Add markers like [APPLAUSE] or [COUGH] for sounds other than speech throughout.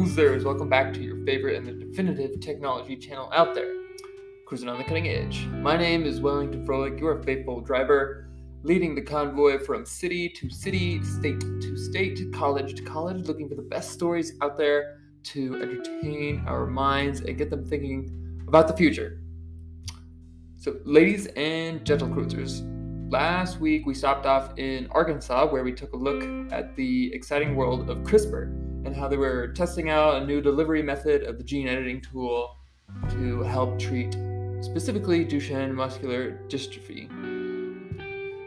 Cruisers. Welcome back to your favorite and the definitive technology channel out there, Cruising on the Cutting Edge. My name is Wellington Froelich, your faithful driver, leading the convoy from city to city, state to state, college to college, looking for the best stories out there to entertain our minds and get them thinking about the future. So, ladies and gentle cruisers, Last week, we stopped off in Arkansas where we took a look at the exciting world of CRISPR and how they were testing out a new delivery method of the gene editing tool to help treat specifically Duchenne muscular dystrophy.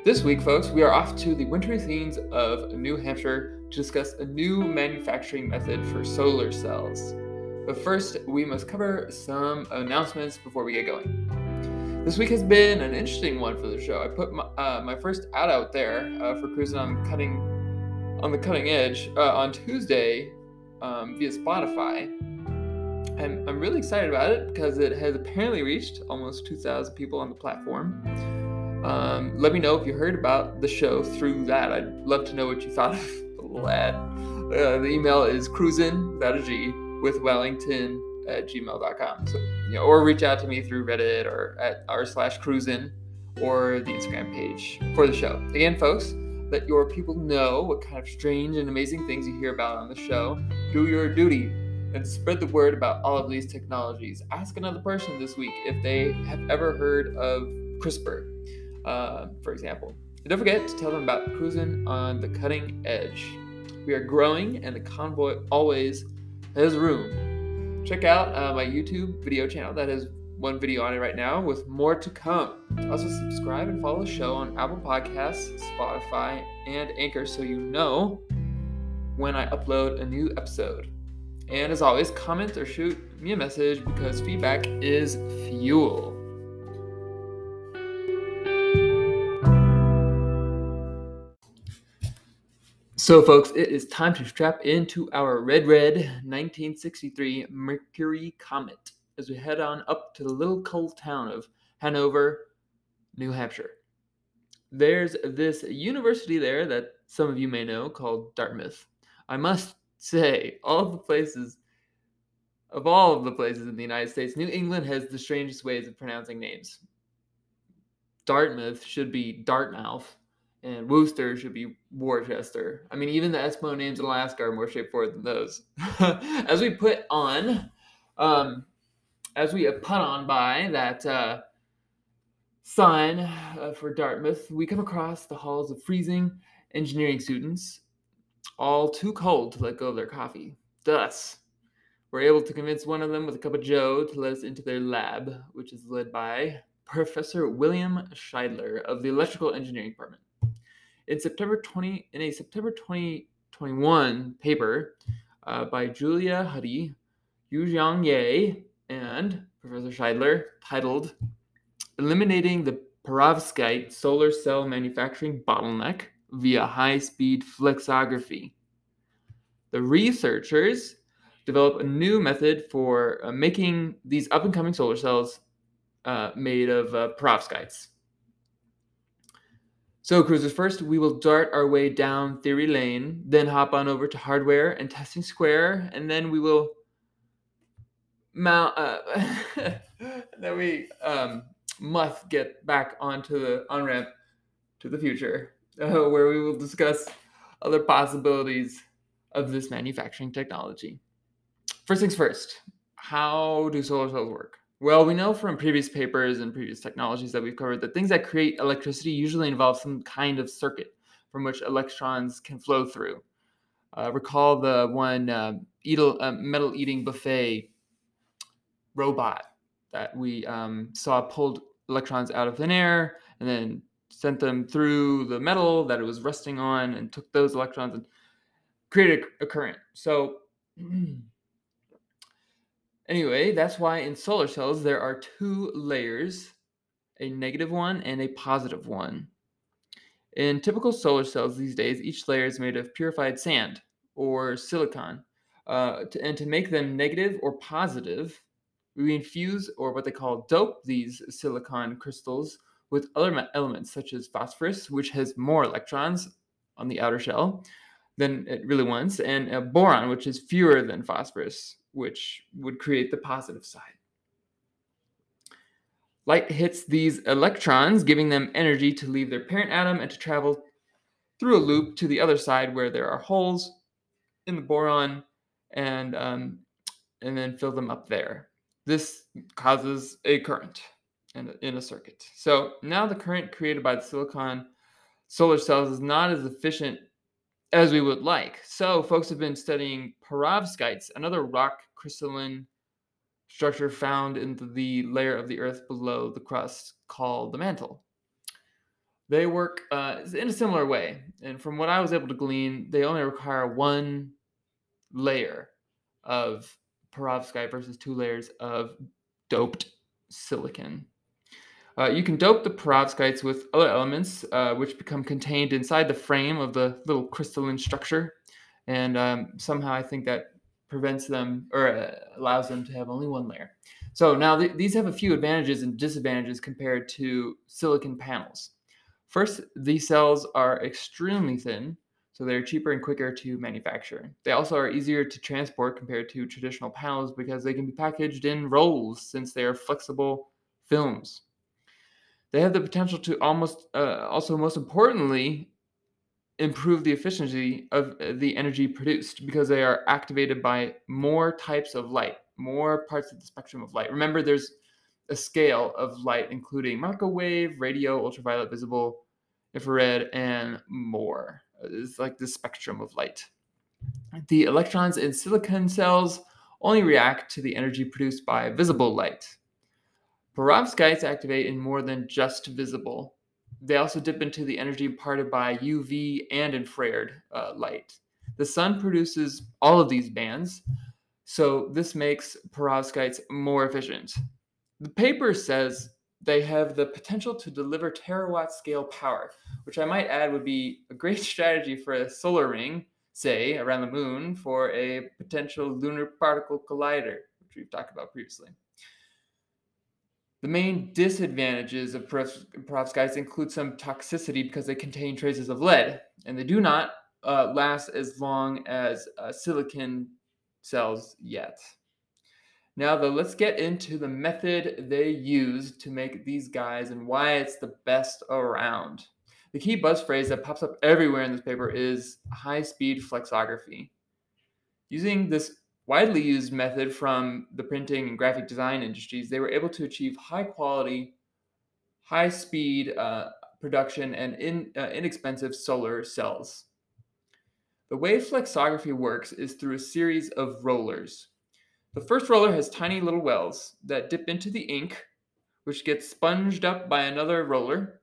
This week, folks, we are off to the wintry scenes of New Hampshire to discuss a new manufacturing method for solar cells. But first, we must cover some announcements before we get going. This week has been an interesting one for the show. I put my, uh, my first ad out there uh, for cruising on cutting on the cutting edge uh, on Tuesday um, via Spotify. And I'm really excited about it because it has apparently reached almost 2,000 people on the platform. Um, let me know if you heard about the show through that. I'd love to know what you thought of [LAUGHS] the. Uh, the email is cruisin, that a G, with Wellington at gmail.com. So, you know, or reach out to me through Reddit or at r slash cruisin or the Instagram page for the show. Again, folks, let your people know what kind of strange and amazing things you hear about on the show. Do your duty and spread the word about all of these technologies. Ask another person this week if they have ever heard of CRISPR, uh, for example. And don't forget to tell them about cruising on the cutting edge. We are growing, and the convoy always has room check out uh, my YouTube video channel that has one video on it right now with more to come. Also, subscribe and follow the show on Apple Podcasts, Spotify, and Anchor so you know when I upload a new episode. And as always, comment or shoot me a message because feedback is fuel. So, folks, it is time to strap into our Red Red 1963 Mercury Comet as we head on up to the little cold town of Hanover, New Hampshire. There's this university there that some of you may know called Dartmouth. I must say, all of the places, of all of the places in the United States, New England has the strangest ways of pronouncing names. Dartmouth should be Dartmouth and Worcester should be Worcester. I mean, even the Eskimo names in Alaska are more straightforward than those. [LAUGHS] as we put on, um, as we put on by that uh, sign uh, for Dartmouth, we come across the halls of freezing engineering students, all too cold to let go of their coffee. Thus, we're able to convince one of them with a cup of joe to let us into their lab, which is led by Professor William Scheideler of the Electrical Engineering Department. In September 20, in a September 2021 paper uh, by Julia Huddy, Yujiang Ye, and Professor Scheideler, titled "Eliminating the Perovskite Solar Cell Manufacturing Bottleneck via High-Speed Flexography," the researchers develop a new method for uh, making these up-and-coming solar cells uh, made of uh, perovskites. So, cruisers, first we will dart our way down theory lane, then hop on over to hardware and testing square, and then we will mount. Uh, [LAUGHS] then we um, must get back onto the on ramp to the future, uh, [LAUGHS] where we will discuss other possibilities of this manufacturing technology. First things first, how do solar cells work? Well, we know from previous papers and previous technologies that we've covered that things that create electricity usually involve some kind of circuit from which electrons can flow through. Uh, recall the one uh, uh, metal eating buffet robot that we um, saw pulled electrons out of thin air and then sent them through the metal that it was resting on and took those electrons and created a current. So [CLEARS THROAT] Anyway, that's why in solar cells there are two layers, a negative one and a positive one. In typical solar cells these days, each layer is made of purified sand or silicon. Uh, to, and to make them negative or positive, we infuse or what they call dope these silicon crystals with other elements such as phosphorus, which has more electrons on the outer shell, than it really wants, and boron, which is fewer than phosphorus, which would create the positive side. Light hits these electrons, giving them energy to leave their parent atom and to travel through a loop to the other side where there are holes in the boron and um, and then fill them up there. This causes a current in a, in a circuit. So now the current created by the silicon solar cells is not as efficient as we would like. So folks have been studying perovskites, another rock crystalline structure found in the layer of the earth below the crust called the mantle. They work uh, in a similar way. And from what I was able to glean, they only require one layer of perovskite versus two layers of doped silicon. Uh, you can dope the perovskites with other elements, uh, which become contained inside the frame of the little crystalline structure. And um, somehow I think that prevents them or uh, allows them to have only one layer. So now th- these have a few advantages and disadvantages compared to silicon panels. First, these cells are extremely thin, so they're cheaper and quicker to manufacture. They also are easier to transport compared to traditional panels because they can be packaged in rolls since they are flexible films. They have the potential to almost, uh, also most importantly, improve the efficiency of uh, the energy produced because they are activated by more types of light, more parts of the spectrum of light. Remember, there's a scale of light, including microwave, radio, ultraviolet, visible, infrared, and more. It's like the spectrum of light. The electrons in silicon cells only react to the energy produced by visible light. Perovskites activate in more than just visible. They also dip into the energy imparted by UV and infrared uh, light. The sun produces all of these bands, so this makes perovskites more efficient. The paper says they have the potential to deliver terawatt scale power, which I might add would be a great [LAUGHS] strategy for a solar ring, say around the moon, for a potential lunar particle collider, which we've talked about previously. The main disadvantages of perovskites include some toxicity because they contain traces of lead, and they do not uh, last as long as uh, silicon cells yet. Now, though, let's get into the method they use to make these guys and why it's the best around. The key buzz phrase that pops up everywhere in this paper is high speed flexography. Using this widely used method from the printing and graphic design industries, they were able to achieve high quality, high speed uh, production and in, uh, inexpensive solar cells. The way flexography works is through a series of rollers. The first roller has tiny little wells that dip into the ink, which gets sponged up by another roller,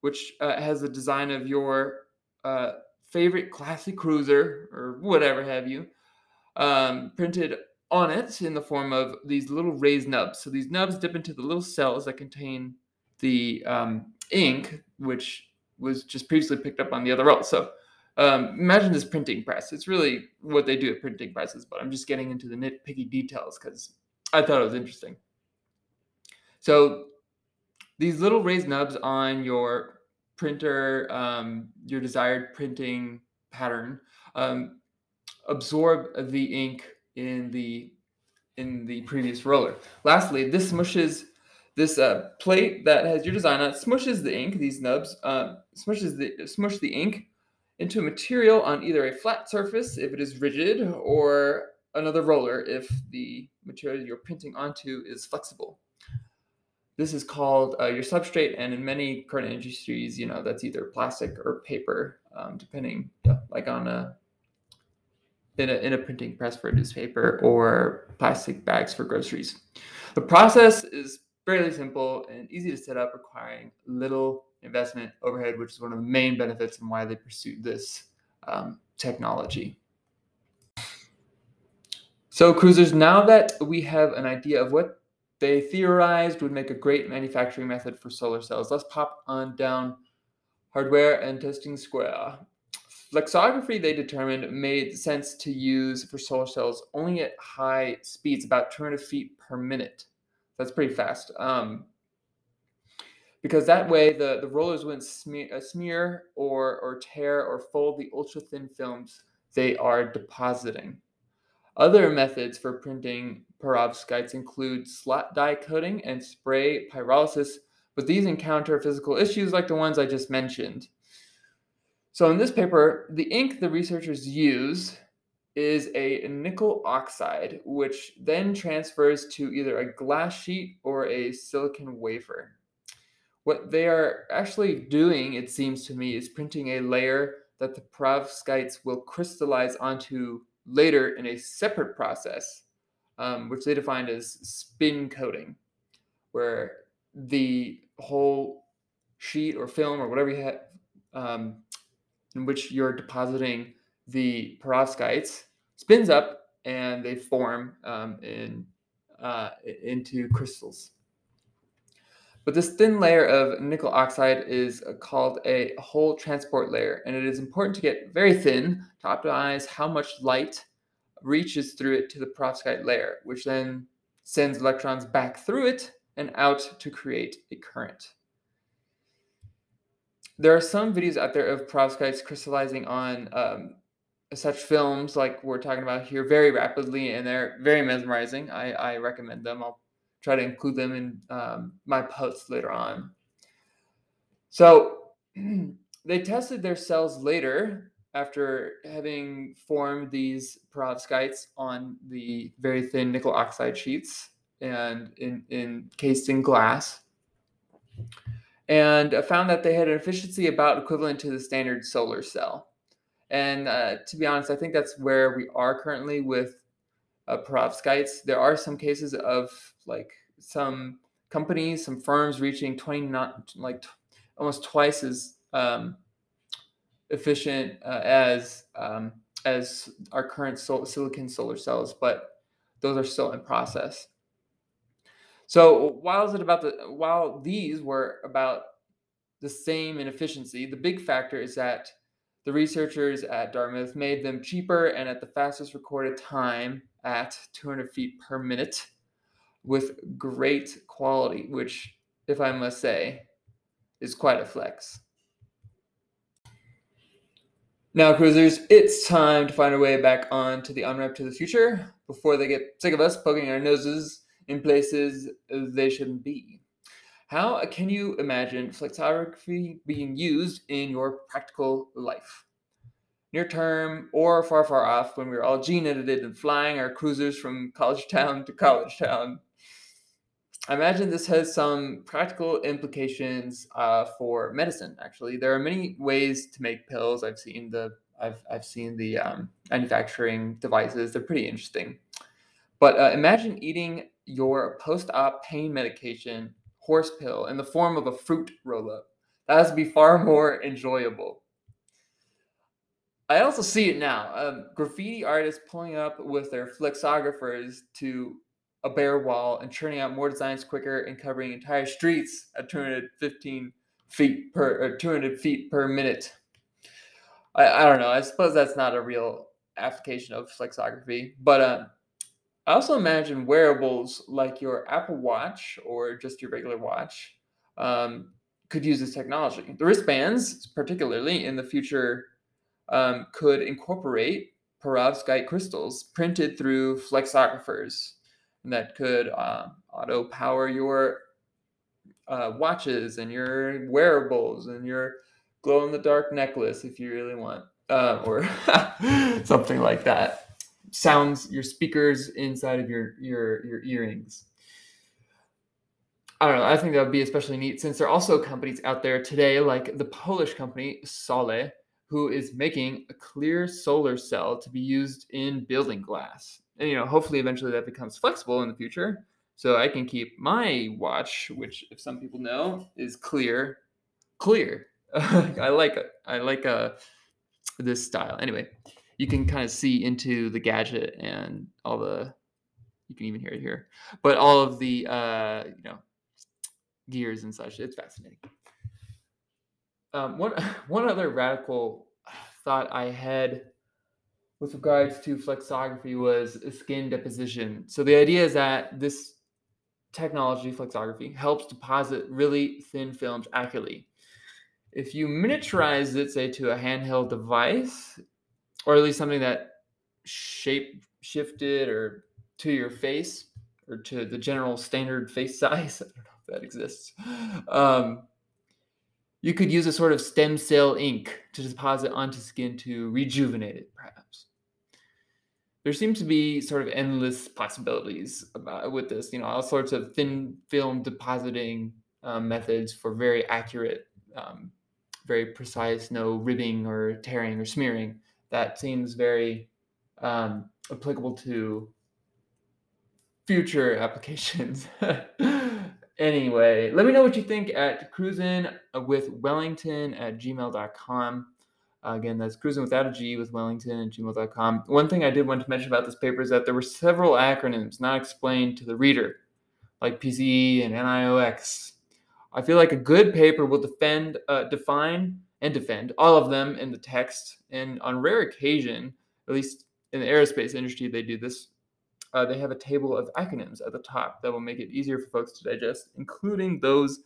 which uh, has a design of your uh, favorite classic cruiser or whatever have you, um, printed on it in the form of these little raised nubs. So these nubs dip into the little cells that contain the um, ink, which was just previously picked up on the other roll. So um, imagine this printing press. It's really what they do at printing presses, but I'm just getting into the nitpicky details because I thought it was interesting. So these little raised nubs on your printer, um, your desired printing pattern, um, absorb the ink in the in the previous roller. Lastly, this smushes this uh, plate that has your design on it smushes the ink. These nubs uh, smushes the smush the ink into a material on either a flat surface if it is rigid or another roller if the material you're printing onto is flexible. This is called uh, your substrate, and in many current industries, you know that's either plastic or paper, um, depending, yeah, like on a in a, in a printing press for a newspaper or plastic bags for groceries. The process is fairly simple and easy to set up, requiring little investment overhead, which is one of the main benefits and why they pursued this um, technology. So, cruisers, now that we have an idea of what they theorized would make a great manufacturing method for solar cells, let's pop on down hardware and testing square. Flexography, they determined, made sense to use for solar cells only at high speeds, about 200 feet per minute. That's pretty fast. Um, because that way the, the rollers wouldn't smear, uh, smear or, or tear or fold the ultra thin films they are depositing. Other methods for printing perovskites include slot die coating and spray pyrolysis, but these encounter physical issues like the ones I just mentioned. So in this paper, the ink the researchers use is a nickel oxide, which then transfers to either a glass sheet or a silicon wafer. What they are actually doing, it seems to me, is printing a layer that the perovskites will crystallize onto later in a separate process, um, which they defined as spin coating, where the whole sheet or film or whatever you have um, in which you're depositing the perovskites spins up and they form um, in, uh, into crystals. But this thin layer of nickel oxide is uh, called a hole transport layer, and it is important to get very thin to optimize how much light reaches through it to the perovskite layer, which then sends electrons back through it and out to create a current. There are some videos out there of perovskites crystallizing on um, such films like we're talking about here very rapidly, and they're very mesmerizing. I, I recommend them. I'll try to include them in um, my posts later on. So [CLEARS THROAT] they tested their cells later after having formed these perovskites on the very thin nickel oxide sheets and in, in, encased in glass and found that they had an efficiency about equivalent to the standard solar cell. And uh, to be honest, I think that's where we are currently with uh, perovskites. There are some cases of like some companies, some firms reaching 20, not like t- almost twice as um, efficient uh, as um, as our current sol- silicon solar cells, but those are still in process. So while is it about the while these were about the same in efficiency, the big factor is that the researchers at Dartmouth made them cheaper and at the fastest recorded time at 200 feet per minute with great quality, which, if I must say, is quite a flex. Now, cruisers, it's time to find our way back on to the on-ramp to the future before they get sick of us poking our noses in places they shouldn't be. How can you imagine flexography being used in your practical life? Near term or far, far off, when we are all gene edited and flying our cruisers from college town to college town. I imagine this has some practical implications uh, for medicine. Actually, there are many ways to make pills. I've seen the I've I've seen the um, manufacturing devices. They're pretty interesting. But uh, imagine eating your post-op pain medication horse pill in the form of a fruit roll-up. That has to be far more enjoyable. I also see it now. Um, graffiti artists pulling up with their flexographers to a bare wall and churning out more designs quicker and covering entire streets at 215 feet per or 200 feet per minute. I, I don't know. I suppose that's not a real application of flexography, but uh, I also imagine wearables like your Apple Watch or just your regular watch um, could use this technology. The wristbands, particularly in the future, um, could incorporate perovskite crystals printed through flexographers that could uh, auto power your uh, watches and your wearables and your glow in the dark necklace if you really want, uh, or [LAUGHS] something like that sounds your speakers inside of your your your earrings. I don't know. I think that would be especially neat since there are also companies out there today, like the Polish company Saule, who is making a clear solar cell to be used in building glass. And you know, hopefully, eventually that becomes flexible in the future, so I can keep my watch, which, if some people know, is clear, clear. [LAUGHS] I like it. I like uh, this style. Anyway, you can kind of see into the gadget and all the you can even hear it here but all of the uh you know gears and such it's fascinating um, one [LAUGHS] one other radical thought i had with regards to flexography was skin deposition so the idea is that this technology, flexography, helps deposit really thin films accurately. If you miniaturize it, say, to a handheld device, or at least something that shape shifted or to your face or to the general standard face [LAUGHS] size, I don't know if that exists. Um, you could use a sort of stem cell ink to deposit onto skin to rejuvenate it, perhaps there seems to be sort of endless possibilities about, with this. You know, all sorts of thin film depositing um, methods for very accurate, um, very precise, no ribbing or tearing or smearing. That seems very um, applicable to future [LAUGHS] applications. anyway, let me know what you think at cruising with Wellington at gmail.com. Uh, again, that's cruising without a G with Wellington and gmail.com. One thing I did want to mention about this paper is that there were several acronyms not explained to the reader, like PCE and NIOX. I feel like a good paper will defend, uh, define, and defend all of them in the text. And on rare occasion, at least in the aerospace industry, they do this. Uh, they have a table of acronyms at the top that will make it easier for folks to digest, including those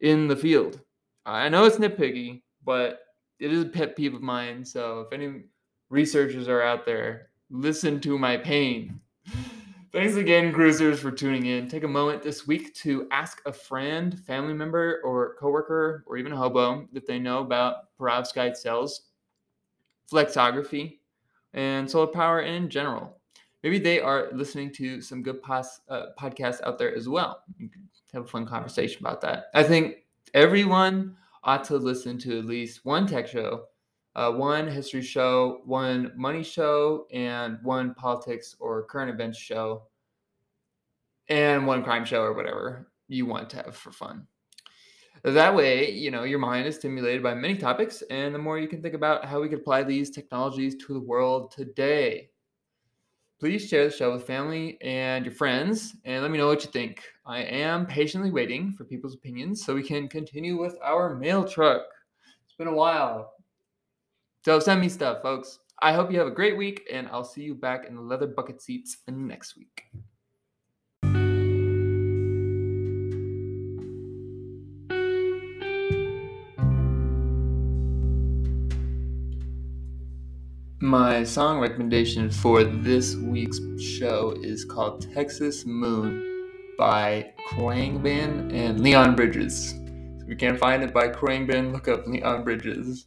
in the field. I know it's nitpicky, but it is a pet peeve of mine. So if any researchers are out there, listen to my pain. [LAUGHS] Thanks again, cruisers, for tuning in. Take a moment this week to ask a friend, family member, or coworker, or even a hobo if they know about perovskite cells, flexography, and solar power in general. Maybe they are listening to some good pos- uh, podcasts out there as well. Have a fun conversation about that. I think everyone ought to listen to at least one tech show, uh, one history show, one money show, and one politics or current events show, and one crime show or whatever you want to have for fun. That way, you know, your mind is stimulated by many topics, and the more you can think about how we can apply these technologies to the world today. Please share the show with family and your friends and let me know what you think. I am patiently waiting for people's opinions so we can continue with our mail truck. It's been a while. So send me stuff, folks. I hope you have a great week, and I'll see you back in the leather bucket seats next week. My song recommendation for this week's show is called Texas Moon by Khruangbin and Leon Bridges. If you can't find it by Khruangbin, look up Leon Bridges.